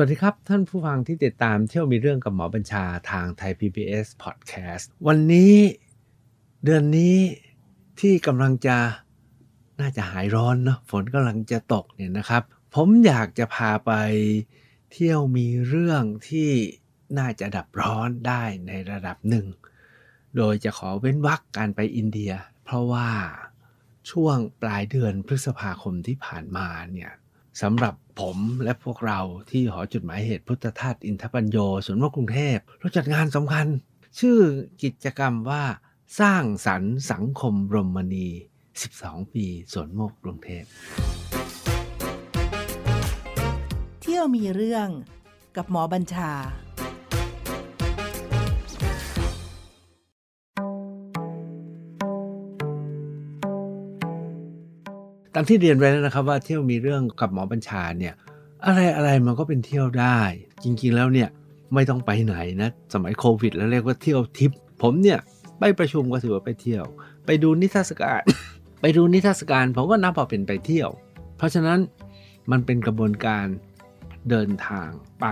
วัสดีครับ ท่านผู้ฟังที่ติดตามเที่ยวมีเรื่องกับหมอบัญชาทางไทย PBS Podcast วันนี้เดือนนี้ที่กำลังจะน่าจะหายร้อนเนาะฝนกำลังจะตกเนี่ยนะครับ ผมอยากจะพาไปเที่ยวมีเรื่องที่น่าจะดับร้อนได้ในระดับหนึ่ง โดยจะขอเว้นวรรคการไปอินเดีย เพราะว่าช่วงปลายเดือนพฤษภาคมที่ผ่านมาเนี่ยสำหรับ ผมและพวกเราที่หอจุดหมายเหตุพุทธทาสอินทปัญโยสวนมกรุงเทพเราจัดงานสำคัญ ชื่อกิจกรรมว่าสร้างสรรค์สังคมรมณี 12 ปีสวนโมกกรุงเทพ เที่ยวมีเรื่องกับหมอบัญชาามที่เรียนไว้แล้วนะครับว่าเที่ยวมีเรื่องกับหมอบัญชาเนี่ยอะไรอะไรมันก็เป็นเที่ยวได้ จริงๆแล้วเนี่ยไม่ต้องไปไหนนะสมัยโควิด แล้วเรียกว่าเที่ยวทิป ผมเนี่ยไปประชุมก็ถือว่าไปเที่ยว ไปดูนิทรรศการ ไปดูนิทรรศการผมก็นับว่าเป็นไปเที่ยว เพราะฉะนั้นมันเป็นกระบวนการเดินทางไป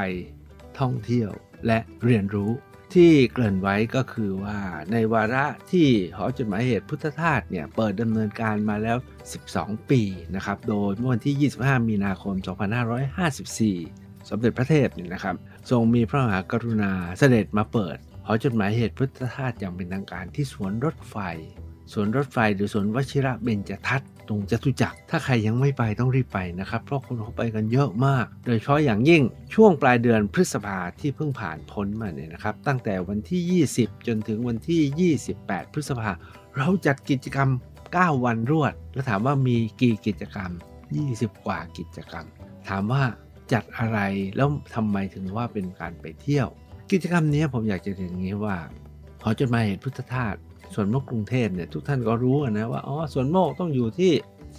ท่องเที่ยวและเรียนรู้ ที่เกริ่นไว้ก็คือว่าในวาระที่หอจดหมายเหตุพุทธทาสเนี่ยเปิดดำเนินการมาแล้ว 12 ปีนะครับโดยเมื่อวันที่ 25 มีนาคม 2554 สมเด็จพระเทพเนี่ยนะครับทรงมีพระมหากรุณาเสด็จมาเปิดหอจดหมายเหตุพุทธทาสอย่างเป็นทางการที่สวนรถไฟ สวนรถไฟหรือสวนวชิระเบญจทัศน์ ตรงจตุจักร ถ้าใครยังไม่ไปต้องรีบไปนะครับ เพราะคนเขาไปกันเยอะมาก โดยเฉพาะอย่างยิ่งช่วงปลายเดือนพฤษภาที่เพิ่งผ่านพ้นมาเนี่ยนะครับ ตั้งแต่วันที่ 20 จนถึงวันที่ 28 พฤษภา เราจัดกิจกรรม 9 วันรวด แล้วถามว่ามีกี่กิจกรรม 20 กว่ากิจกรรม ถามว่าจัดอะไรแล้วทำไมถึงว่าเป็นการไปเที่ยว กิจกรรมนี้ผมอยากจะเรียนย่างนี้ว่าหอจดหมายเหตุพุทธทาส ส่วนโมกกรุงเทพเนี่ยทุกท่านก็รู้นะว่าอ๋อส่วนโมกต้องอยู่ที่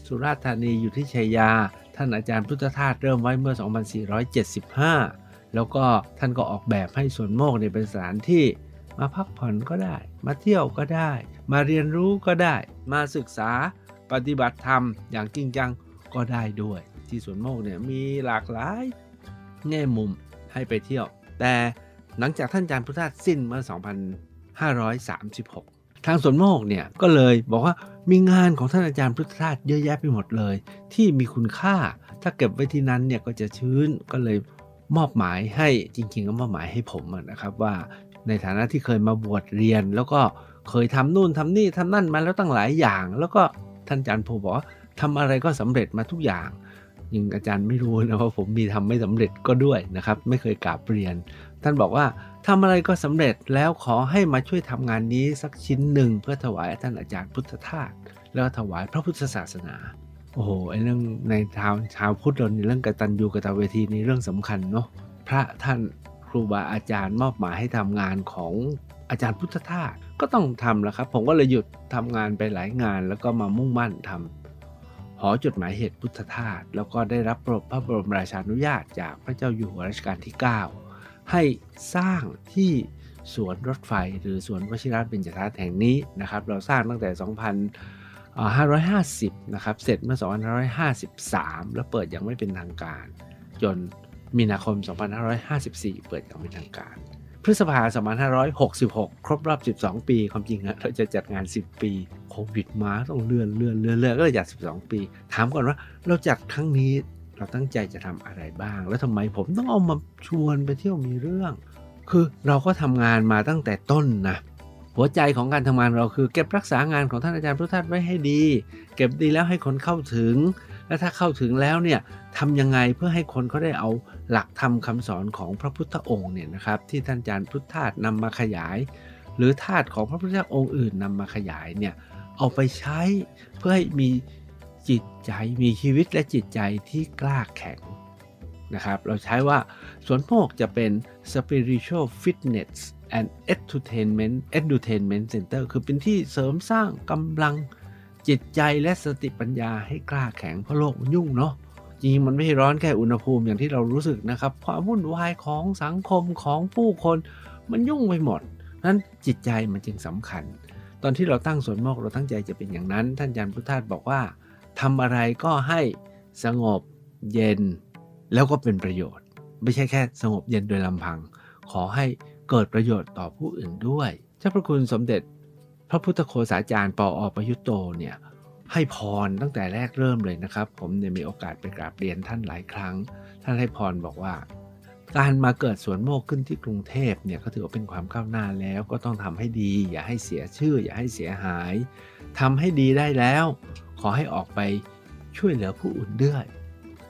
สุราษฎร์ธานีอยู่ที่ชัยยา ท่านอาจารย์พุทธทาสเริ่มไว้เมื่อ 2475 แล้วก็ท่านก็ออกแบบให้ส่วนโมกเนี่ยเป็นสถานที่มาพักผ่อนก็ได้ มาเที่ยวก็ได้ มาเรียนรู้ก็ได้ มาศึกษาปฏิบัติธรรมอย่างจริงจังก็ได้ด้วย ที่สวนโมกเนี่ยมีหลากหลายแง่มุมให้ไปเที่ยว แต่หลังจากท่านอาจารย์พุทธทาสสิ้นเมื่อ 2536 ทางสวนโมกเนี่ยก็เลยบอกว่ามีงานของท่านอาจารย์พุทธทาสเยอะแยะไปหมดเลย ที่มีคุณค่า ถ้าเก็บไว้ที่นั้นเนี่ยก็จะชื้นก็เลยมอบหมายให้จริงๆก็มอบหมายให้ผมนะครับว่าในฐานะที่เคยมาบวชเรียน แล้วก็เคยทำนู่นทำนี่ทำนั่นมาแล้วตั้งหลายอย่าง แล้วก็ท่านอาจารย์โพบอกว่าทำอะไรก็สำเร็จมาทุกอย่างยังอาจารย์ไม่รู้นะว่าผมมีทำไม่สำเร็จก็ด้วยนะครับ ไม่เคยกราบเรียน ท่านบอกว่า ทำอะไรก็สำเร็จแล้วขอให้มาช่วยทำงานนี้สักชิ้นหนึ่งเพื่อถวายท่านอาจารย์พุทธทาสแล้วถวายพระพุทธศาสนา โอ้โหไอ้เรื่องในชาวชาวพุทธเราในเรื่องกตัญญูกตเวทีนี่เรื่องสำคัญเนาะพระท่านครูบาอาจารย์มอบหมายให้ทำงานของอาจารย์พุทธทาสก็ต้องทำแล้วครับ ผมก็เลยหยุดทำงานไปหลายงานแล้วก็มามุ่งมั่นทำหอจดหมายเหตุพุทธทาสแล้วก็ได้รับพระบรมราชานุญาตจากพระเจ้าอยู่หัวรัชกาลที่ 9 ให้สร้างที่สวนรถไฟหรือสวนวชิระเบญจทัศน์แห่งนี้นะครับ เราสร้างตั้งแต่ 2550 นะครับ เสร็จเมื่อ 2553 แล้วเปิดยังไม่เป็นทางการ จนมีนาคม 2554 เปิดอย่างเป็นทางการ พฤษภา 2566 ครบรอบ 12 ปี ความจริงเราจะจัดงาน 10 ปีโควิดมาต้องเลื่อนเลื่อนเลื่อนเลื่อนก็เลยจัด 12 ปี ถามก่อนว่าเราจัดครั้งนี้ เราตั้งใจจะทำอะไรบ้าง แล้วทำไมผมต้องเอามาชวนไปเที่ยวมีเรื่อง คือเราก็ทำงานมาตั้งแต่ต้นนะหัวใจของการทำงานเราคือ เก็บรักษางานของท่านอาจารย์พุทธทาสไว้ให้ดี เก็บดีแล้วให้คนเข้าถึง และถ้าเข้าถึงแล้วเนี่ยทำยังไงเพื่อให้คนเขาได้เอาหลักธรรมคาสอนของพระพุทธองค์เนี่ยนะครับที่ท่านอาจารย์พุทธทาสนำมาขยาย หรือธาตุของพระพุทธองค์อื่นนำมาขยายเนี่ยเอาไปใช้เพื่อให้มี จิตใจมีชีวิตและจิตใจที่กล้าแข็งนะครับเราใช้ว่าสวนโมกจะเป็น spiritual fitness and entertainment entertainment center คือเป็นที่เสริมสร้างกำลังจิตใจและสติปัญญาให้กล้าแข็งเพราะโลกมันยุ่งเนาะจริงมันไม่ร้อนแค่อุณหภูมิอย่างที่เรารู้สึกนะครับ ความวุ่นวายของสังคมของผู้คนมันยุ่งไปหมดนั้นจิตใจมันจึงสำคัญ ตอนที่เราตั้งสวนโมกเราตั้งใจจะเป็นอย่างนั้น ท่านอาจารย์พุทธาสบอกว่า ทำอะไรก็ให้สงบเย็นแล้วก็เป็นประโยชน์ ไม่ใช่แค่สงบเย็นโดยลำพัง ขอให้เกิดประโยชน์ต่อผู้อื่นด้วยเจ้าพระคุณสมเด็จ พระพุทธโฆษาจารย์ปออประยุตโตเนี่ยให้พรตั้งแต่แรกเริ่มเลยนะครับ ผมเนี่ยมีโอกาสไปกราบเรียนท่านหลายครั้ง ท่านให้พรบอกว่า การมาเกิดสวนโมกขึ้นที่กรุงเทพเนี่ยก็ถือว่าเป็นความก้าวหน้าแล้วก็ต้องทำให้ดี อย่าให้เสียชื่อ อย่าให้เสียหาย ทำให้ดีได้แล้ว ขอให้ออกไปช่วยเหลือผู้อื่นด้วย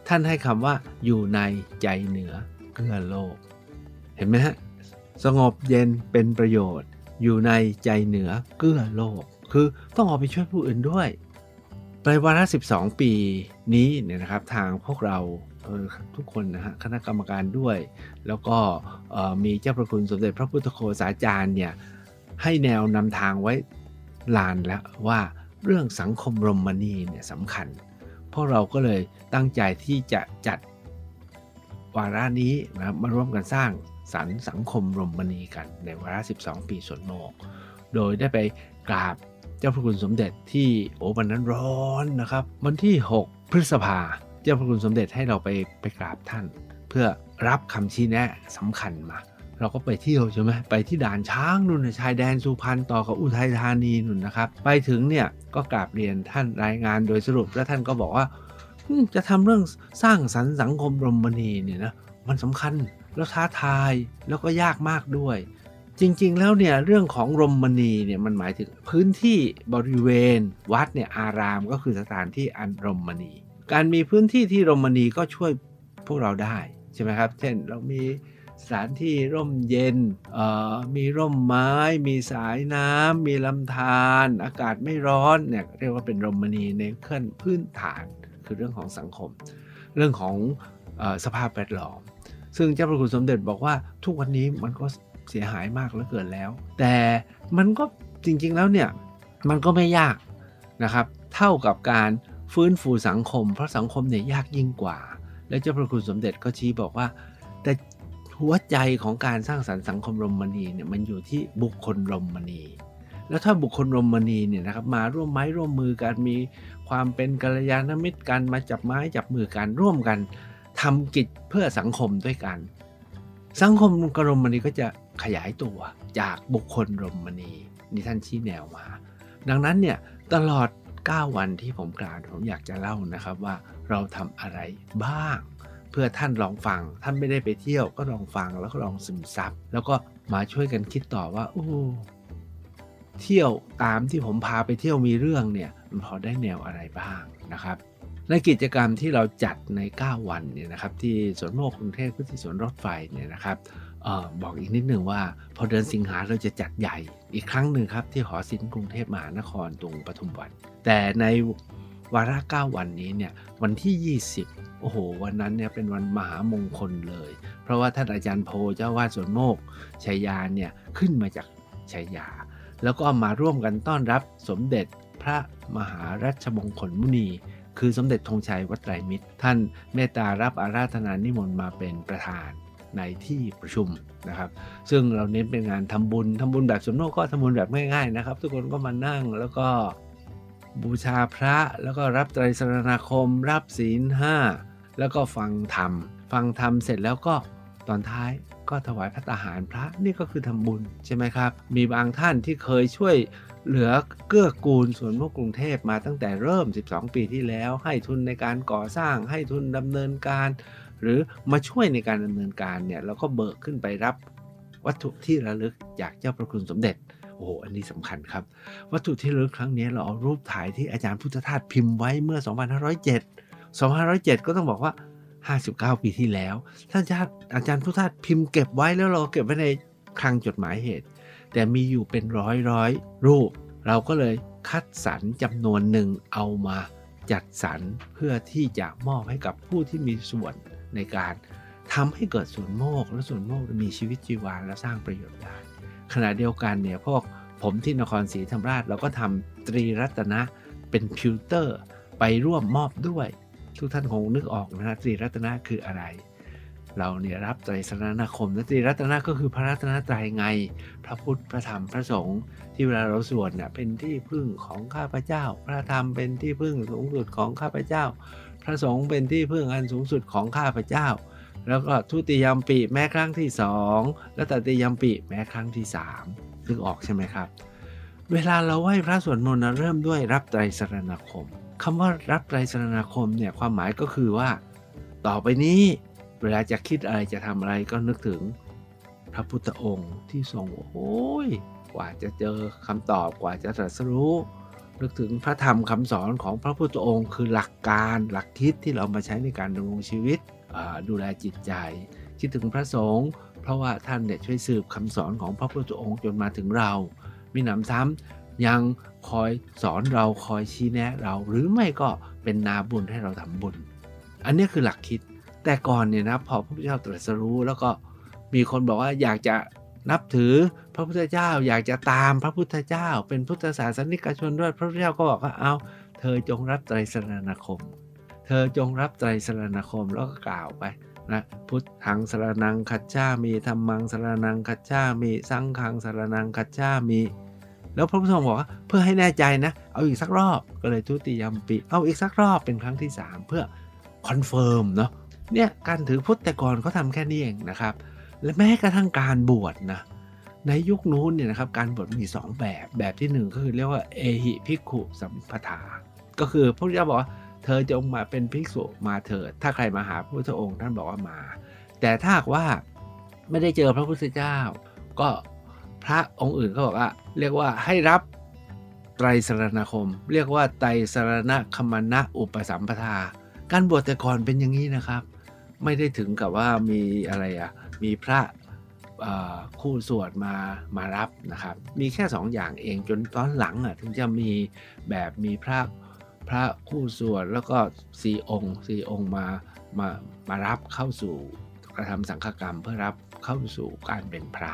ท่านให้คำว่าอยู่ในใจเหนือเกื้อโลก เห็นไหมฮะ สงบเย็นเป็นประโยชน์ อยู่ในใจเหนือเกื้อโลก คือต้องออกไปช่วยผู้อื่นด้วยในวาระ12 ปีนี้เนี่ยนะครับทางพวกเราทุกคนนะฮะคณะกรรมการด้วย แล้วก็มีเจ้าพระคุณสมเด็จพระพุทธโฆษาจารย์เนี่ยให้แนวนำทางไว้ ลานแล้วว่าเรื่องสังคมรมณีเนี่ยสำคัญ พวกเราก็เลยตั้งใจที่จะจัดวาระนี้นะมาร่วมกันสร้างสรรสังคมรมณีกัน ในวาระ 12 ปีสวนโมก โดยได้ไปกราบเจ้าพระคุณสมเด็จที่โอ้วันนั้นร้อนนะครับ วันที่ 6 พฤษภาเจ้าพระคุณสมเด็จให้เราไปไปกราบท่าน เพื่อรับคำชี้แนะสำคัญมา เราก็ไปเที่ยวใช่ไหมไปที่ด่านช้างนู่นชายแดนสุพรรณต่อกับอุทัยธานีนู่นนะครับ ไปถึงเนี่ยก็กราบเรียนท่านรายงานโดยสรุป แล้วท่านก็บอกว่าจะทำเรื่องสร้างสรรค์สังคมรมณีเนี่ยนะมันสำคัญแล้วท้าทายแล้วก็ยากมากด้วย จริงๆแล้วเนี่ยเรื่องของรมณีเนี่ยมันหมายถึงพื้นที่บริเวณ วัดเนี่ยอารามก็คือสถานที่อันรมณี การมีพื้นที่ที่รมณีก็ช่วยพวกเราได้ใช่ไหมครับ เช่นเรามี สถานที่ร่มเย็น มีร่มไม้ มีสายน้ำ มีลำธารอากาศไม่ร้อนเนี่ยเรียกว่าเป็นรมณีในขั้นพื้นฐานคือเรื่องของสังคม เรื่องของอสภาพแวดล้อม ซึ่งเจ้าพระคุณสมเด็จบอกว่าทุกวันนี้มันก็เสียหายมากเหลือเกินแล้ว แต่มันก็จริงๆแล้วเนี่ยมันก็ไม่ยากนะครับ เท่ากับการฟื้นฟูสังคม เพราะสังคมเนี่ยยากยิ่งกว่า และเจ้าพระคุณสมเด็จก็ชี้บอกว่า แต่ หัวใจของการสร้างสรรค์สังคมรมณีเนี่ยมันอยู่ที่บุคคลรมณี แล้วถ้าบุคคลรมณีเนี่ยนะครับมาร่วมไม้ร่วมมือกันมีความเป็นกัลยาณมิตรกันมาจับไม้จับมือกันร่วมกันทำกิจเพื่อสังคมด้วยกัน สังคมกรมณีก็จะขยายตัวจากบุคคลรมณีนี่ท่านชี้แนวมา ดังนั้นเนี่ยตลอด 9 วันที่ผมกล่าวผมอยากจะเล่านะครับว่าเราทำอะไรบ้าง เพื่อท่านลองฟัง ท่านไม่ได้ไปเที่ยวก็ลองฟังแล้วก็ลองซึมซับแล้วก็มาช่วยกันคิดต่อว่าโอ้เที่ยวตามที่ผมพาไปเที่ยวมีเรื่องเนี่ยมันพอได้แนวอะไรบ้างนะครับในกิจกรรมที่เราจัดใน 9 วันเนี่ยนะครับที่สวนโมกกรุงเทพที่สวนรถไฟเนี่ยนะครับออบอกอีกนิดหนึ่งว่า พอเดือนสิงหาเราจะจัดใหญ่อีกครั้งหนึ่งครับที่หอศิลป์กรุงเทพมหานครตรงปทุมวัน แต่ใน วาระ9วันนี้เนี่ยวันที่ 20 โอ้โห วันนั้นเนี่ยเป็นวันมหามงคลเลย เพราะว่าท่านอาจารย์โพเจ้าวาดสวนโมกชัยยาเนี่ยขึ้นมาจากชัยยา แล้วก็มาร่วมกันต้อนรับสมเด็จพระมหารัชมงคลมุนี คือสมเด็จธงชัยวัดไตรมิตร ท่านเมตตารับอาราธนานิมนต์มาเป็นประธานในที่ประชุมนะครับ ซึ่งเราเน้นเป็นงานทำบุญทำบุญแบบสมโนก็ทำบุญแบบง่ายๆนะครับ ทุกคนก็มานั่งแล้วก็ บูชาพระแล้วก็รับไตรสรณาคม รับศีลห้าแล้วก็ฟังธรรม ฟังธรรมเสร็จแล้วก็ตอนท้ายก็ถวายพระตาหารพระนี่ก็คือทำบุญใช่ไหมครับ มีบางท่านที่เคยช่วยเหลือเกื้อกูลส่วนพวกกรุงเทพมาตั้งแต่เริ่ม 12 ปีที่แล้ว ให้ทุนในการก่อสร้างให้ทุนดำเนินการ หรือมาช่วยในการดำเนินการเนี่ยเราก็เบิกขึ้นไปรับวัตถุที่ระลึกจากเจ้าพระคุณสมเด็จ โอ้โหอันนี้สำคัญครับ วัตถุที่ระลึกครั้งนี้เราเอารูปถ่ายที่อาจารย์พุทธทาสพิมพ์ไว้เมื่อ 2507 2507 ก็ต้องบอกว่า 59 ปีที่แล้ว ท่านอาจารย์อาจารย์พุทธทาสพิมพ์เก็บไว้แล้วเราเก็บไว้ในคลังจดหมายเหตุ แต่มีอยู่เป็นร้อยร้อยรูป เราก็เลยคัดสรรจำนวนหนึ่งเอามาจัดสรรเพื่อที่จะมอบให้กับผู้ที่มีส่วนในการทำให้เกิดส่วนโมกและส่วนโมกมีชีวิตชีวาและสร้างประโยชน์ได้ ขณะเดียวกันเนี่ยพวกผมที่นครศรีธรรมราชเราก็ทำตรีรัตนะเป็นพิวเตอร์ไปร่วมมอบด้วย ทุกท่านคงนึกออกนะตรีรัตนะคืออะไร เราเนี่ยรับไตรสรณคมและตรีรัตนะก็คือพระรัตนตรัยไง พระพุทธพระธรรมพระสงฆ์ที่เวลาเราสวดเนี่ยเป็นที่พึ่งของข้าพเจ้า พระธรรมเป็นที่พึ่งสูงสุดของข้าพเจ้า พระสงฆ์เป็นที่พึ่งอันสูงสุดของข้าพเจ้า แล้วก็ทุติยมปีแม้ครั้งที่สองแล้วตติยมปีแม้ครั้งที่สามนึกออกใช่ไหมครับ เวลาเราไหว้พระสวดมนต์เริ่มด้วยรับไตรสรณคมคำว่ารับไตรสรณคมเนี่ยความหมายก็คือว่า ต่อไปนี้เวลาจะคิดอะไรจะทำอะไรก็นึกถึงพระพุทธองค์ที่ทรงโอ้ยกว่าจะเจอคำตอบกว่าจะตรัสรู้นึกถึงพระธรรมคำสอนของพระพุทธองค์ คือหลักการหลักคิดที่เรามาใช้ในการดำรงชีวิต ดูแลจิตใจ คิดถึงพระสงฆ์เพราะว่าท่านเนี่ยช่วยสืบคำสอนของพระพุทธองค์จนมาถึงเรา มีหนำซ้ำยังคอยสอนเราคอยชี้แนะเรา หรือไม่ก็เป็นนาบุญให้เราทำบุญ อันนี้คือหลักคิดแต่ก่อนเนี่ยนะพอพระพุทธเจ้าตรัสรู้แล้วก็มีคนบอกว่าอยากจะนับถือพระพุทธเจ้าอยากจะตามพระพุทธเจ้า เป็นพุทธศาสนิกชนด้วยพระพุทธเจ้าก็บอกว่าเอาเธอจงรับไตรสรณคม เธอจงรับไตรสรณคมแล้วก็กล่าวไปนะพุทธังสรนังคัจฉามีธรรมังสรนังคัจฉามีสังฆังสรนังคัจฉามีแล้วพระพุทธองค์บอกว่าเพื่อให้แน่ใจนะ เอาอีกสักรอบก็เลยทุติยมปีเอาอีกสักรอบเป็นครั้งที่ 3 เพื่อconfirm เนาะเนี่ยการถือพุทธแต่ก่อนเขาทำแค่นี้เองนะครับ และแม้กระทั่งการบวชนะในยุคนู้นเนี่ยนะครับการบวชมี 2 แบบแบบที่ 1 ก็คือเรียกว่าเอหิภิกขุอุปสัมปทา ก็คือพระพุทธเจ้าบอกว่า เธอจงมาเป็นภิกษุมาเถิด ถ้าใครมาหาพระพุทธองค์ท่านบอกว่ามา แต่ถ้าว่าไม่ได้เจอพระพุทธเจ้า ก็พระองค์อื่นก็บอกว่า เรียกว่าให้รับไตรสรณคม เรียกว่าไตรสรณคมณะอุปสัมปทา การบวชแต่ก่อนเป็นอย่างนี้นะครับ ไม่ได้ถึงกับว่ามีอะไรอะมีพระคู่สวดมามารับนะครับ มีแค่2ออย่างเองจนตอนหลังอะถึงจะมีแบบมีพระ พระคู่สวดแล้วก็สี่องค์สี่องค์มามามารับเข้าสู่กระทำสังฆกรรมเพื่อรับเข้าสู่การเป็นพระ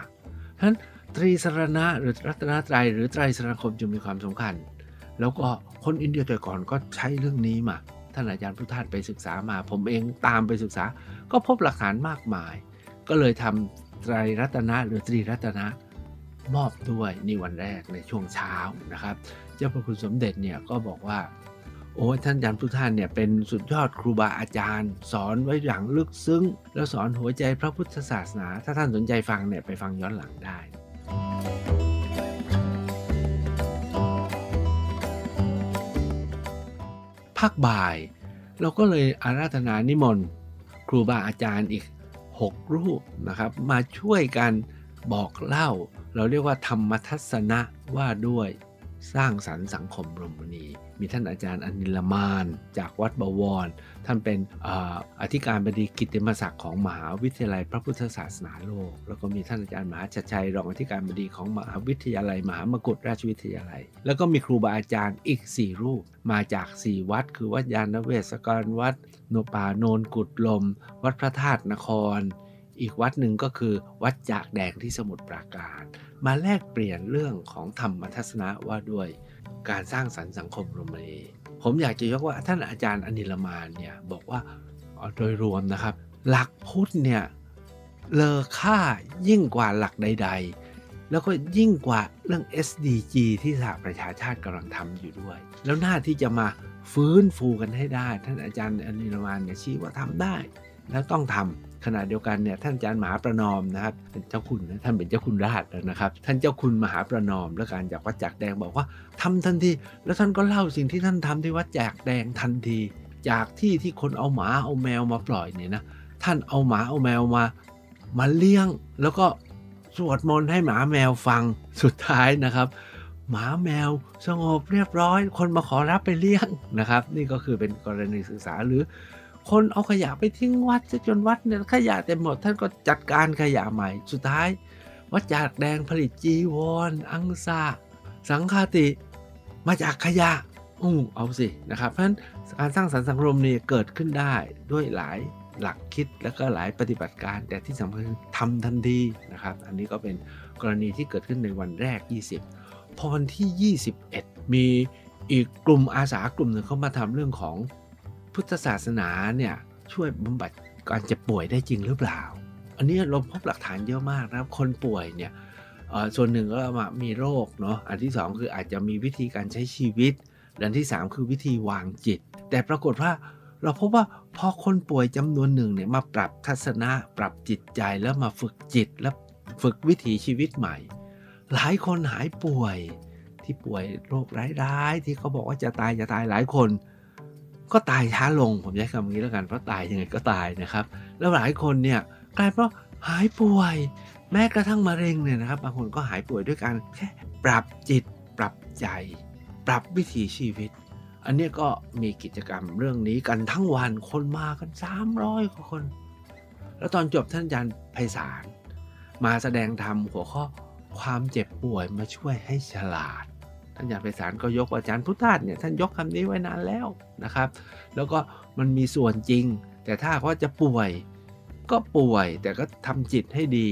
ฉะนั้นตรีสรณะหรือรัตนตรัยหรือไตรสรณคมจึงมีความสำคัญ แล้วก็คนอินเดียแต่ก่อนก็ใช้เรื่องนี้มาท่านอาจารย์พุทธาไปศึกษามา ผมเองตามไปศึกษา ก็พบหลักฐานมากมาย ก็เลยทำไตรรัตนะหรือตรีรัตนะมอบด้วยนี่วันแรกในช่วงเช้านะครับ เจ้าพระคุณสมเด็จเนี่ยก็บอกว่า โอ้ท่านอาจารย์พุทธานเนี่ยเป็นสุดยอดครูบาอาจารย์ สอนไว้อย่างลึกซึ้ง แล้วสอนหัวใจพระพุทธศาสนา ถ้าท่านสนใจฟังเนี่ยไปฟังย้อนหลังได้ภาคบ่าย เราก็เลยอาราธนานิมนต์ ครูบาอาจารย์อีก 6 รูปนะครับ มาช่วยกันบอกเล่า เราเรียกว่าธรรมทัศนะว่าด้วย สร้างสรรค์สังคมรมณีมีท่านอาจารย์อนิลมาน จากวัดบวร ท่านเป็นอธิการบดีกิติมศักดิ์ของมหาวิทยาลัยพระพุทธศาสนาโลก แล้วก็มีท่านอาจารย์มหาชัดชัยรองอธิการบดีของมหาวิทยาลัย มหามกุฏราชวิทยาลัย แล้วก็มีครูบาอาจารย์อีก 4 รูป มาจาก 4 วัด คือวัดยานเวศกรวัดโนปาโนนกุดลม วัดพระธาตุนคร อีกวัดหนึ่งก็คือวัดจากแดงที่สมุทรปราการ มาแลกเปลี่ยนเรื่องของธรรมทัศนะว่าด้วยการสร้างสรรค์สังคมรมณีผมอยากจะยกว่าท่านอาจารย์อนิลมานเนี่ยบอกว่าโดยรวมนะครับ หลักพุทธเนี่ยเลอค่ายิ่งกว่าหลักใด ๆ แล้วก็ยิ่งกว่าเรื่อง SDG ที่สหประชาชาติกำลังทำอยู่ด้วย แล้วหน้าที่จะมาฟื้นฟูกันให้ได้ ท่านอาจารย์อนิลมานเนี่ยชี้ว่าทำได้ แล้วต้องทำ ขณะเดียวกันเนี่ยท่านอาจารย์มหาประนอมนะครับเป็นเจ้าคุณนะท่านเป็นเจ้าคุณราชนะครับ ท่านเจ้าคุณมหาประนอม และการจากวัดจากแดงบอกว่าทำทันที แล้วท่านก็เล่าสิ่งที่ท่านทำที่วัดจากแดงทันที จากที่ที่คนเอาหมาเอาแมวมาปล่อยเนี่ยนะท่านเอาหมาเอาแมวมามาเลี้ยง แล้วก็สวดมนต์ให้หมาแมวฟังสุดท้ายนะครับหมาแมวสงบเรียบร้อย คนมาขอรับไปเลี้ยงนะครับ นี่ก็คือเป็นกรณีศึกษาหรือ คนเอาขยะไปทิ้งวัดจนวัดเนี่ยขยะเต็มหมดท่านก็จัดการขยะใหม่ สุดท้าย วัดจากแดงผลิตจีวรออังสาสังฆาติมาจากขยะอู้เอาสินะครับ เพราะฉะนั้นการสร้างสรรค์สังคมนี่เกิดขึ้นได้ด้วยหลายหลักคิดแล้วก็หลายปฏิบัติการ แต่ที่สำคัญทำทันทีนะครับ อันนี้ก็เป็นกรณีที่เกิดขึ้นในวันแรก 20 พอวันที่ 21 มีอีกกลุ่มอาสากลุ่มหนึ่งเข้ามาทำเรื่องของ พุทธศาสนาเนี่ยช่วยบำบัดการเจ็บป่วยได้จริงหรือเปล่า อันนี้เราพบหลักฐานเยอะมากนะครับ คนป่วยเนี่ยส่วนหนึ่งก็มามีโรคเนาะอันที่ 2 คืออาจจะมีวิธีการใช้ชีวิตอันที่ 3 คือวิธีวางจิต แต่ปรากฏว่าเราพบว่าพอคนป่วยจำนวนหนึ่งเนี่ยมาปรับทัศนะ ปรับจิตใจแล้วมาฝึกจิตแล้วฝึกวิถีชีวิตใหม่ หลายคนหายป่วยที่ป่วยโรคร้ายๆ ที่เขาบอกว่าจะตายจะตายหลายคน ก็ตายช้าลงผมใช้คำนี้แล้วกันเพราะตายยังไงก็ตายนะครับ แล้วหลายคนเนี่ยกลายเพราะหายป่วย แม้กระทั่งมะเร็งเนี่ยนะครับ บางคนก็หายป่วยด้วยการแค่ปรับจิตปรับใจ ปรับวิถีชีวิต อันนี้ก็มีกิจกรรมเรื่องนี้กันทั้งวันคนมากัน 300กว่าคน แล้วตอนจบท่านอาจารย์ไพศาลมาแสดงธรรมหัวข้อความเจ็บป่วยมาช่วยให้ฉลาด ท่านอาจารย์ไพศาลก็ยกอาจารย์พุทธาสเนี่ยท่านยกคำนี้ไว้นานแล้วนะครับ แล้วก็มันมีส่วนจริง แต่ถ้าว่าจะป่วยก็ป่วย แต่ก็ทำจิตให้ดี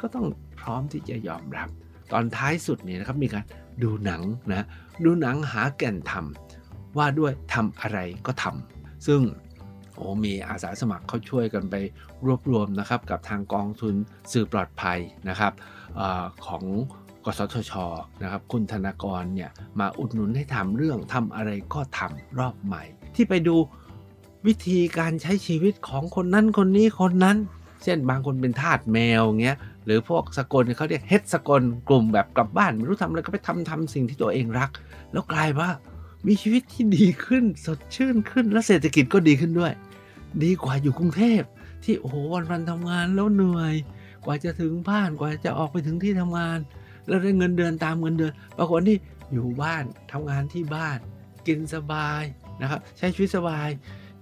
ก็ต้องพร้อมที่จะยอมรับ ตอนท้ายสุดเนี่ยนะครับมีการดูหนังนะดูหนังหาแก่นธรรมว่าด้วยทำอะไรก็ทำซึ่งโอ้มีอาสาสมัครเขาช่วยกันไปรวบรวมนะครับกับทางกองทุนสื่อปลอดภัยนะครับออของ กสทชนะครับคุณธนากรเนี่ยมาอุดหนุนให้ทำเรื่องทำอะไรก็ทำรอบใหม่ ที่ไปดูวิธีการใช้ชีวิตของคนนั้นคนนี้คนนั้น เช่นบางคนเป็นทาสแมวเงี้ยหรือพวกสกลเขาเรียกเฮดสกลกลุ่มแบบกลับบ้านไม่รู้ทำอะไรก็ไปทำทำสิ่งที่ตัวเองรัก แล้วกลายว่ามีชีวิตที่ดีขึ้นสดชื่นขึ้นและเศรษฐกิจก็ดีขึ้นด้วย ดีกว่าอยู่กรุงเทพที่โอ้โหวันวันทำงานแล้วเหนื่อย กว่าจะถึงบ้านกว่าจะออกไปถึงที่ทำงาน แล้วได้เงินเดือนตามเงินเดือนปรากฏนี่อยู่บ้านทำงานที่บ้าน กินสบายนะครับใช้ชีวิตสบาย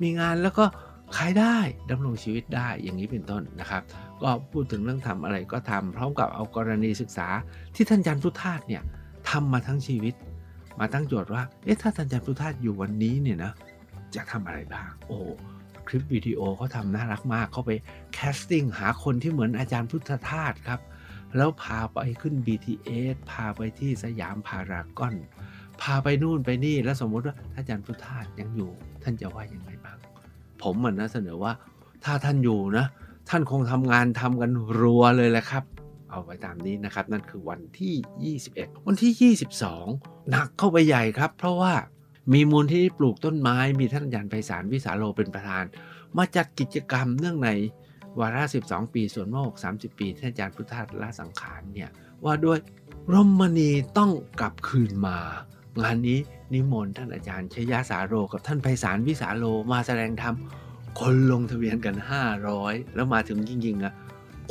มีงานแล้วก็ขายได้ดำรงชีวิตได้อย่างนี้เป็นต้นนะครับ ก็พูดถึงเรื่องทำอะไรก็ทำพร้อมกับเอากรณีศึกษาที่ท่านจารย์พุทธาสเนี่ยทำมาทั้งชีวิต มาตั้งโจทย์ว่าเอ๊ะถ้าท่านจารย์พุทธาสอยู่วันนี้เนี่ยนะจะทำอะไรบ้างโอ้คลิปวิดีโอเขาทำน่ารักมากเขาไปแคสติ้งหาคนที่เหมือนอาจารย์พุทธทาสครับ แล้วพาไปขึ้น BTS พาไปที่สยามพารากอน พาไปนู่นไปนี่แล้วสมมติว่าถ้าอาจารย์พุทธาสยังอยู่ ท่านจะว่ายังไงบ้าง ผมมันนะเสนอว่าถ้าท่านอยู่นะ ท่านคงทำงานทำกันรัวเลยแหละครับ เอาไว้ตามนี้นะครับ นั่นคือวันที่ 21 วันที่ 22 หนักเข้าไปใหญ่ครับ เพราะว่ามีมูลที่ปลูกต้นไม้มีท่านอาจารย์ไพศาลวิสาโลเป็นประธาน มาจัดกิจกรรมเนื่องใน วาระ 12 ปีส่วนโมก30 ปีท่านอาจารย์พุทธาละสังขารเนี่ยว่าด้วยรมณีต้องกลับคืนมา งานนี้นิมนต์ท่านอาจารย์ชยาสาโรกับท่านไพศาลวิสาโลมาแสดงธรรมคนลงทะเบียนกัน 500 แล้วมาถึงจริงๆอะ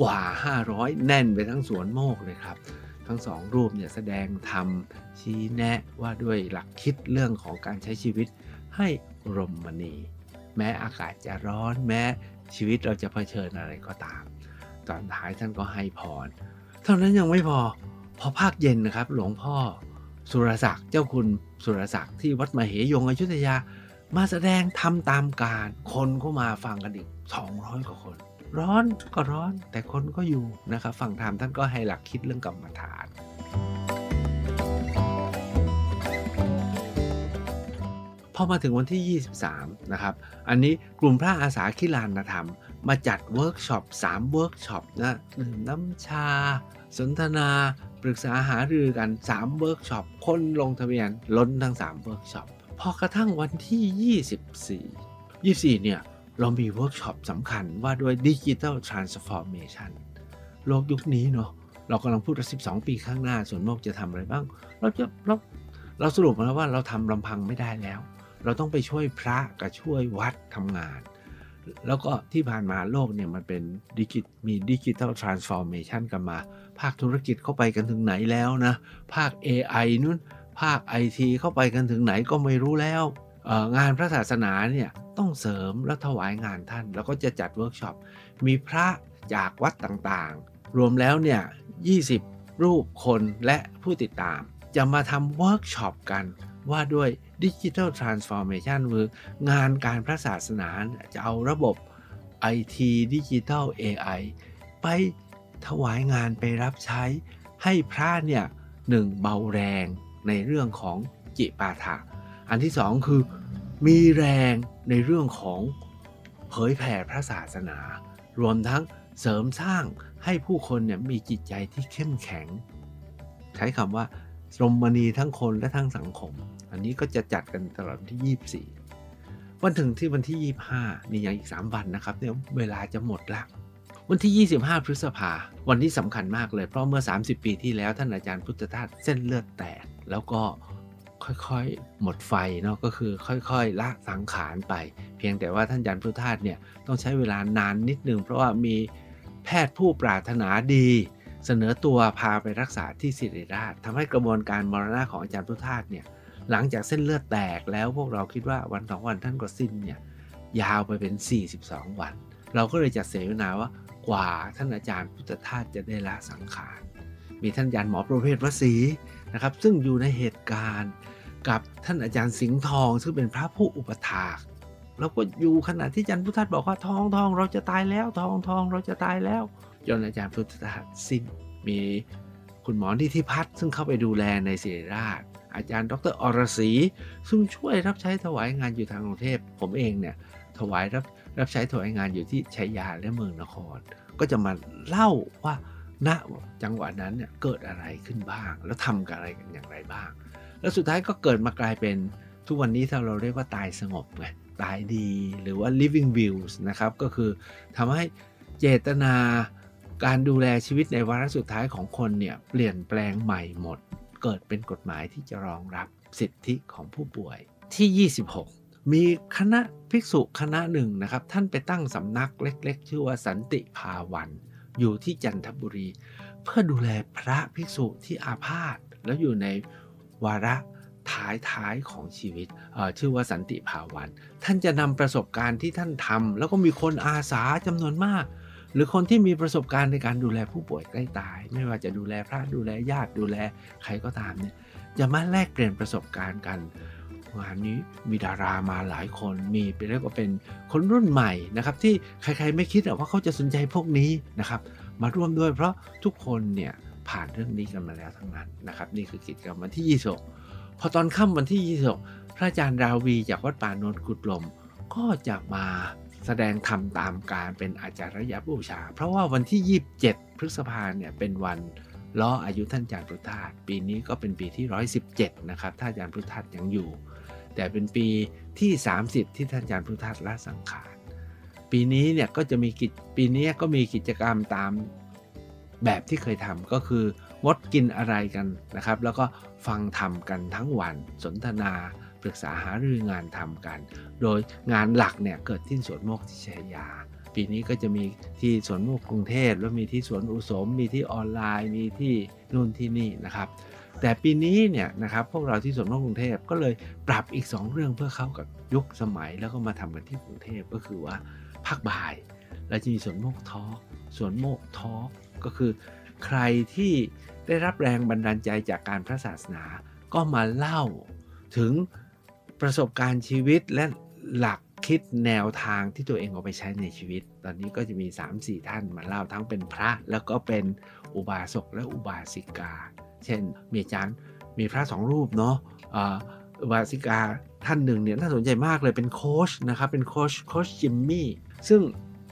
กว่า 500 แน่นไปทั้งสวนโมกเลยครับ ทั้งสองรูปเนี่ยแสดงธรรมชี้แนะว่าด้วยหลักคิดเรื่องของการใช้ชีวิตให้รมณี แม้อากาศจะร้อนแม้ ชีวิตเราจะเผชิญอะไรก็ตาม ตอนท้ายท่านก็ให้พร เท่านั้นยังไม่พอ พอภาคเย็นนะครับ หลวงพ่อ สุรศักดิ์เจ้าคุณสุรศักดิ์ที่วัดมเหยงอยุธยา มาแสดงทำตามการ คนก็มาฟังกันอีก200 กว่าคน ร้อนก็ร้อนแต่คนก็อยู่นะครับ ฟังธรรมท่านก็ให้หลักคิดเรื่องกรรมฐาน พอมาถึงวันที่ 23 นะครับ อันนี้กลุ่มพระอาสาคิลานธรรม มาจัดเวิร์กช็อป3เวิร์กช็อปนะดื่มน้ำชา สนทนา ปรึกษาหารือกัน3เวิร์กช็อปคนลงทะเบียนล้นทั้ง3เวิร์กช็อปพอกระทั่งวันที่ 24 24 เนี่ย เรามีเวิร์กช็อปสำคัญว่าด้วยดิจิ t a ลทรานส์ฟอร์เมชันโลกยุคนี้เนาะเรากำลังพูดว่า12 ปีข้างหน้าสวนโมกข์จะทำอะไรบ้าง เราจะเราเราสรุปมาแล้วว่าเราทำลำพังไม่ได้แล้ว เราต้องไปช่วยพระกับช่วยวัดทำงาน แล้วก็ที่ผ่านมาโลกเนี่ยมันเป็นดิจิมีดิจิ t a ลทรานส์ฟอร์เมชันกันมา ภาคธุรกิจเข้าไปกันถึงไหนแล้วนะ ภาค AI นู่นภาค IT เข้าไปกันถึงไหนก็ไม่รู้แล้ว งานพระศาสนาเนี่ยต้องเสริมและถวายงานท่าน แล้วก็จะจัดเวิร์กช็อป มีพระจากวัดต่างๆ รวมแล้วเนี่ย20 รูปคนและผู้ติดตาม จะมาทำเวิร์กช็อปกัน ว่าด้วยดิจิ t a ลทรานส์ฟอร์เมชันคืองานการพระศาสนาจะเอาระบบ IT digital AI ไปถวายงานไปรับใช้ให้พระเนี่ยหนึ่งเบาแรงในเรื่องของจิปาถะ อันที่สองคือมีแรงในเรื่องของเผยแผ่พระศาสนา รวมทั้งเสริมสร้างให้ผู้คนเนี่ยมีจิตใจที่เข้มแข็ง ใช้คำว่า สมณีทั้งคนและทั้งสังคม อันนี้ก็จะจัดกันตลอดที่ 24 วันถึงที่วันที่ 25นี่ยังอีก 3 วันนะครับเนี่ยเวลาจะหมดละวันที่ 25 พฤษภา วันนี้สำคัญมากเลย เพราะเมื่อ 30 ปีที่แล้วท่านอาจารย์พุทธทาสเส้นเลือดแตก แล้วก็ค่อยๆ หมดไฟเนาะก็คือค่อยๆ ละสังขารไป เพียงแต่ว่าท่านอาจารย์พุทธทาสเนี่ยต้องใช้เวลานานนิดนึง เพราะว่ามีแพทย์ผู้ปรารถนาดี เสนอตัวพาไปรักษาที่ศิริราชทำให้กระบวนการมรณะของอาจารย์พุทธาเนี่ยหลังจากเส้นเลือดแตกแล้วพวกเราคิดว่าวันสองวันท่านก็สิ้นเนี่ยยาวไปเป็น 42 วัน เราก็เลยจัดเสวนาว่ากว่าท่านอาจารย์พุทธทาสจะได้ละสังขารมีท่านอาจารย์หมอประเภทวสีนะครับซึ่งอยู่ในเหตุการณ์กับท่านอาจารย์สิงห์ทอง ซึ่งเป็นพระผู้อุปถากแล้วก็อยู่ขณะที่อาจารย์พุทธทาสบอกว่าทองทองเราจะตายแล้วทองทองเราจะตายแล้ว จนอาจารย์พุทธทาสสิ้น มีคุณหมอนิธิพัฒซึ่งเข้าไปดูแลในศิริราช อาจารย์ดรอรศรีซึ่งช่วยรับใช้ถวายงานอยู่ทางกรุงเทพผมเองเนี่ยถวายรับรับใช้ถวายงานอยู่ที่ชัยยาและเมืองนคร ก็จะมาเล่าว่าณจังหวะนั้นเนี่ยเกิดอะไรขึ้นบ้าง แล้วทำกับอะไรกันอย่างไรบ้าง แล้วสุดท้ายก็เกิดมากลายเป็นทุกวันนี้ถ้าเราเรียกว่าตายสงบไงตายดีหรือว่า living views นะครับ ก็คือทำให้เจตนา การดูแลชีวิตในวาระสุดท้ายของคนเนี่ยเปลี่ยนแปลงใหม่หมด เกิดเป็นกฎหมายที่จะรองรับสิทธิของผู้ป่วยที่ 26 มีคณะภิกษุคณะหนึ่งนะครับ ท่านไปตั้งสำนักเล็กๆ ชื่อว่าสันติภาวัน อยู่ที่จันทบุรี เพื่อดูแลพระภิกษุที่อาพาธแล้วอยู่ในวาระท้ายท้ายของชีวิตชื่อว่าสันติภาวัน ท่านจะนำประสบการณ์ที่ท่านทำแล้วก็มีคนอาสาจำนวนมาก หรือคนที่มีประสบการณ์ในการดูแลผู้ป่วยใกล้ตาย ไม่ว่าจะดูแลพระดูแลญาติดูแลใครก็ตามเนี่ยจะมาแลกเปลี่ยนประสบการณ์กันงานนี้มีดารามาหลายคนมีไปเรียกว่าเป็นคนรุ่นใหม่นะครับ ที่ใครๆไม่คิดว่าเขาจะสนใจพวกนี้นะครับ มาร่วมด้วยเพราะทุกคนเนี่ยผ่านเรื่องนี้กันมาแล้วทั้งนั้นนะครับ นี่คือกิจกรรมวันที่ 26 พอตอนค่ำวันที่ 26 พระอาจารย์ราวีจากวัดป่าโนนกุดลมก็จะมา แสดงธรรมตามการเป็นอาจารยบูชา เพราะว่าวันที่ 27 พฤษภาเนี่ยเป็นวันล้ออายุท่านอาจารย์พุทธาสปีนี้ก็เป็นปีที่ 117 นะครับถ้านอาจารย์พุทธาสยังอยู่ แต่เป็นปีที่ 30 ที่ท่านอาจารย์พุทธาสละสังขารปีนี้เนี่ยก็จะมีกิจปีนี้ก็มีกิจกรรมตามแบบที่เคยทำก็คืองดกินอะไรกันนะครับ แล้วก็ฟังธรรมกันทั้งวันสนทนา ปรึกษาหารืองานทำกัน โดยงานหลักเนี่ยเกิดที่สวนโมกที่ชัยยา ปีนี้ก็จะมีที่สวนโมกกรุงเทพแล้วมีที่สวนอุสม มีที่ออนไลน์ มีที่นู่นที่นี่นะครับ แต่ปีนี้เนี่ยนะครับพวกเราที่สวนโมกกรุงเทพก็เลยปรับอีก 2 เรื่องเพื่อเข้ากับยุคสมัยแล้วก็มาทำกันที่กรุงเทพก็คือว่าภาคบ่ายเราจะมีสวนโมกทอสวนโมกทอก็คือใครที่ได้รับแรงบันดาลใจจากการพระศาสนา ก็มาเล่าถึง ประสบการณ์ชีวิตและหลักคิดแนวทางที่ตัวเองเอาไปใช้ในชีวิต ตอนนี้ก็จะมี 3-4 ท่านมาเล่าทั้งเป็นพระแล้วก็เป็นอุบาสกและอุบาสิกา เช่นมีอาจารย์มีพระสองรูปเนาะอุบาสิกาท่านหนึ่งเนี่ยน่าสนใจมากเลยเป็นโค้ชนะครับเป็นโค้ชโค้ชจิมมี่ซึ่ง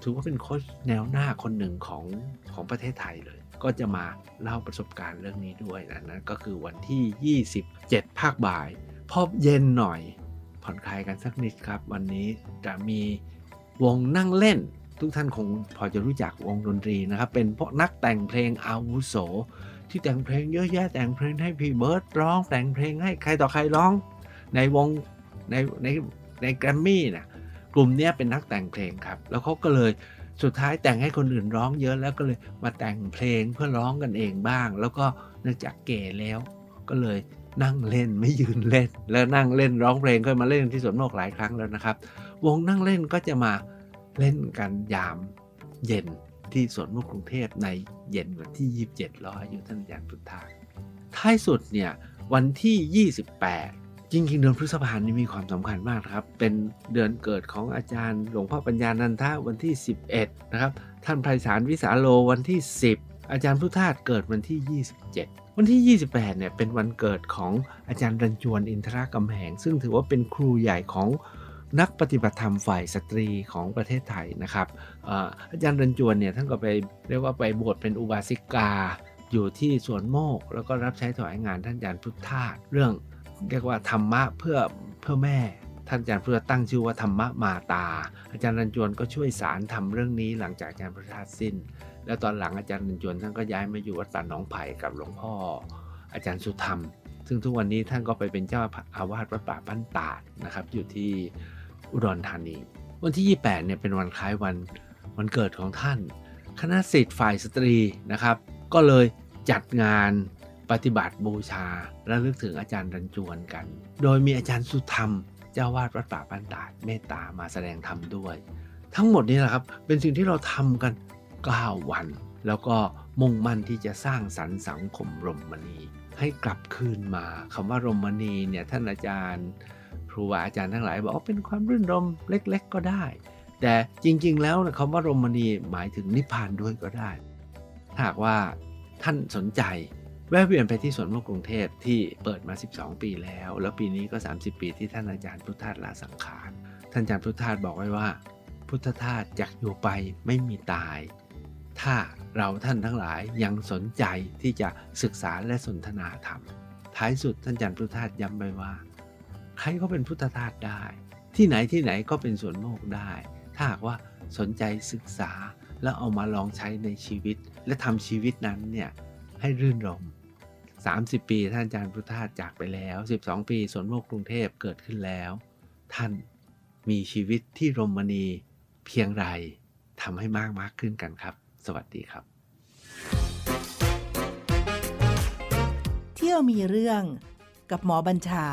ถือว่าเป็นโค้ชแนวหน้าคนหนึ่งของของประเทศไทยเลย ก็จะมาเล่าประสบการณ์เรื่องนี้ด้วยนะนั่นก็คือวันที่ 27 ภาคบ่ายพอเย็นหน่อย ผ่อนคลายกันสักนิดครับ วันนี้จะมีวงนั่งเล่น ทุกท่านคงพอจะรู้จักวงดนตรีนะครับ เป็นพวกนักแต่งเพลงอาวุโส ที่แต่งเพลงเยอะแยะแต่งเพลงให้พี่เบิร์ดร้อง แต่งเพลงให้ใครต่อใครร้อง ในวงในในในแกรมมี่นะกลุ่มนี้เป็นนักแต่งเพลงครับ แล้วเขาก็เลยสุดท้ายแต่งให้คนอื่นร้องเยอะแล้วก็เลยมาแต่งเพลงเพื่อร้องกันเองบ้าง แล้วก็เนื่องจากเก๋แล้ว ก็เลย นั่งเล่นไม่ยืนเล่น แล้วนั่งเล่นร้องเพลงก็มาเล่นที่สวนโมกหลายครั้งแล้วนะครับ วงนั่งเล่นก็จะมาเล่นกันยามเย็นที่สวนโมกกรุงเทพในเย็นวันที่ 27รออายุท่านอาจารย์พุทธาท้ายสุดเนี่ยวันที่ 28 จริงๆ เดือนพฤษภาคมนี้มีความสำคัญมากครับ เป็นเดือนเกิดของอาจารย์หลวงพ่อปัญญานันทะวันที่ 11 นะครับ ท่านไพศาลวิสาโลวันที่ 10 อาจารย์พุทธาเกิดวันที่ 27 วันที่ 28 เนี่ย เป็นวันเกิดของอาจารย์รัญจวนอินทรากำแหง ซึ่งถือว่าเป็นครูใหญ่ของนักปฏิบัติธรรมฝ่ายสตรีของประเทศไทยนะครับอาจารย์รัญจวนเนี่ยท่านก็ไปเรียกว่าไปบวชเป็นอุบาสิกา อยู่ที่สวนโมก แล้วก็รับใช้ถวายงานท่านอาจารย์พุทธาเรื่องเรียกว่าธรรมะเพื่อเพื่อแม่ท่านอาจารย์พุทธาตั้งชื่อว่าธรรมะมาตา อาจารย์รันจวนก็ช่วยสารทำเรื่องนี้หลังจากอาจารย์พุทธาสสิ้น แล้วตอนหลังอาจารย์รันจวนท่านก็ย้ายมาอยู่วัดป่าหนองไผ่กับหลวงพ่ออาจารย์สุธรรม ซึ่งทุกวันนี้ท่านก็ไปเป็นเจ้าอาวาสวัดป่าบ้านตาดนะครับ อยู่ที่อุดรธานี วันที่ 28เนี่ยเป็นวันคล้ายวันวันเกิดของท่าน คณะสิทธิ์ฝ่ายสตรีนะครับ ก็เลยจัดงานปฏิบัติบูชาและลึกถึงอาจารย์รันจวนกัน โดยมีอาจารย์สุธรรม เจ้าวาดวัดป่าบ้านตาดเมตตามาแสดงธรรมด้วย ทั้งหมดนี้แหละครับเป็นสิ่งที่เราทำกัน 9 วัน แล้วก็มุ่งมั่นที่จะสร้างสรรค์สังคมรมณีให้กลับคืนมาคำว่ารมณีเนี่ยท่านอาจารย์ครูบาอาจารย์ทั้งหลายบอกว่าเป็นความรื่นรมเล็ก ๆ ก็ได้ แต่จริงๆ แล้วคำว่ารมณีหมายถึงนิพพานด้วยก็ได้ หากว่าท่านสนใจแวะเวียนไปที่สวนโมกกรุงเทพที่เปิดมา 12 ปีแล้ว แล้วปีนี้ก็ 30 ปีที่ท่านอาจารย์พุทธทาสลาสังขาร ท่านอาจารย์พุทธทาสบอกไว้ว่า พุทธทาสจากอยู่ไปไม่มีตาย ถ้าเราท่านทั้งหลายยังสนใจที่จะศึกษาและสนทนาธรรม ท้ายสุดท่านอาจารย์พุทธทาสย้ำไว้ว่า ใครก็เป็นพุทธทาสได้ ที่ไหนที่ไหนก็เป็นสวนโมกได้ ถ้าหากว่าสนใจศึกษาแล้วเอามาลองใช้ในชีวิต และทำชีวิตนั้นเนี่ยให้รื่นรม30 ปีท่านอาจารย์พุทธทาสจากไปแล้ว 12 ปีสวนโมกกรุงเทพเกิดขึ้นแล้ว ท่านมีชีวิตที่รมณีเพียงไรทำให้มากมากขึ้นกันครับ สวัสดีครับ เที่ยวมีเรื่องกับหมอบัญชา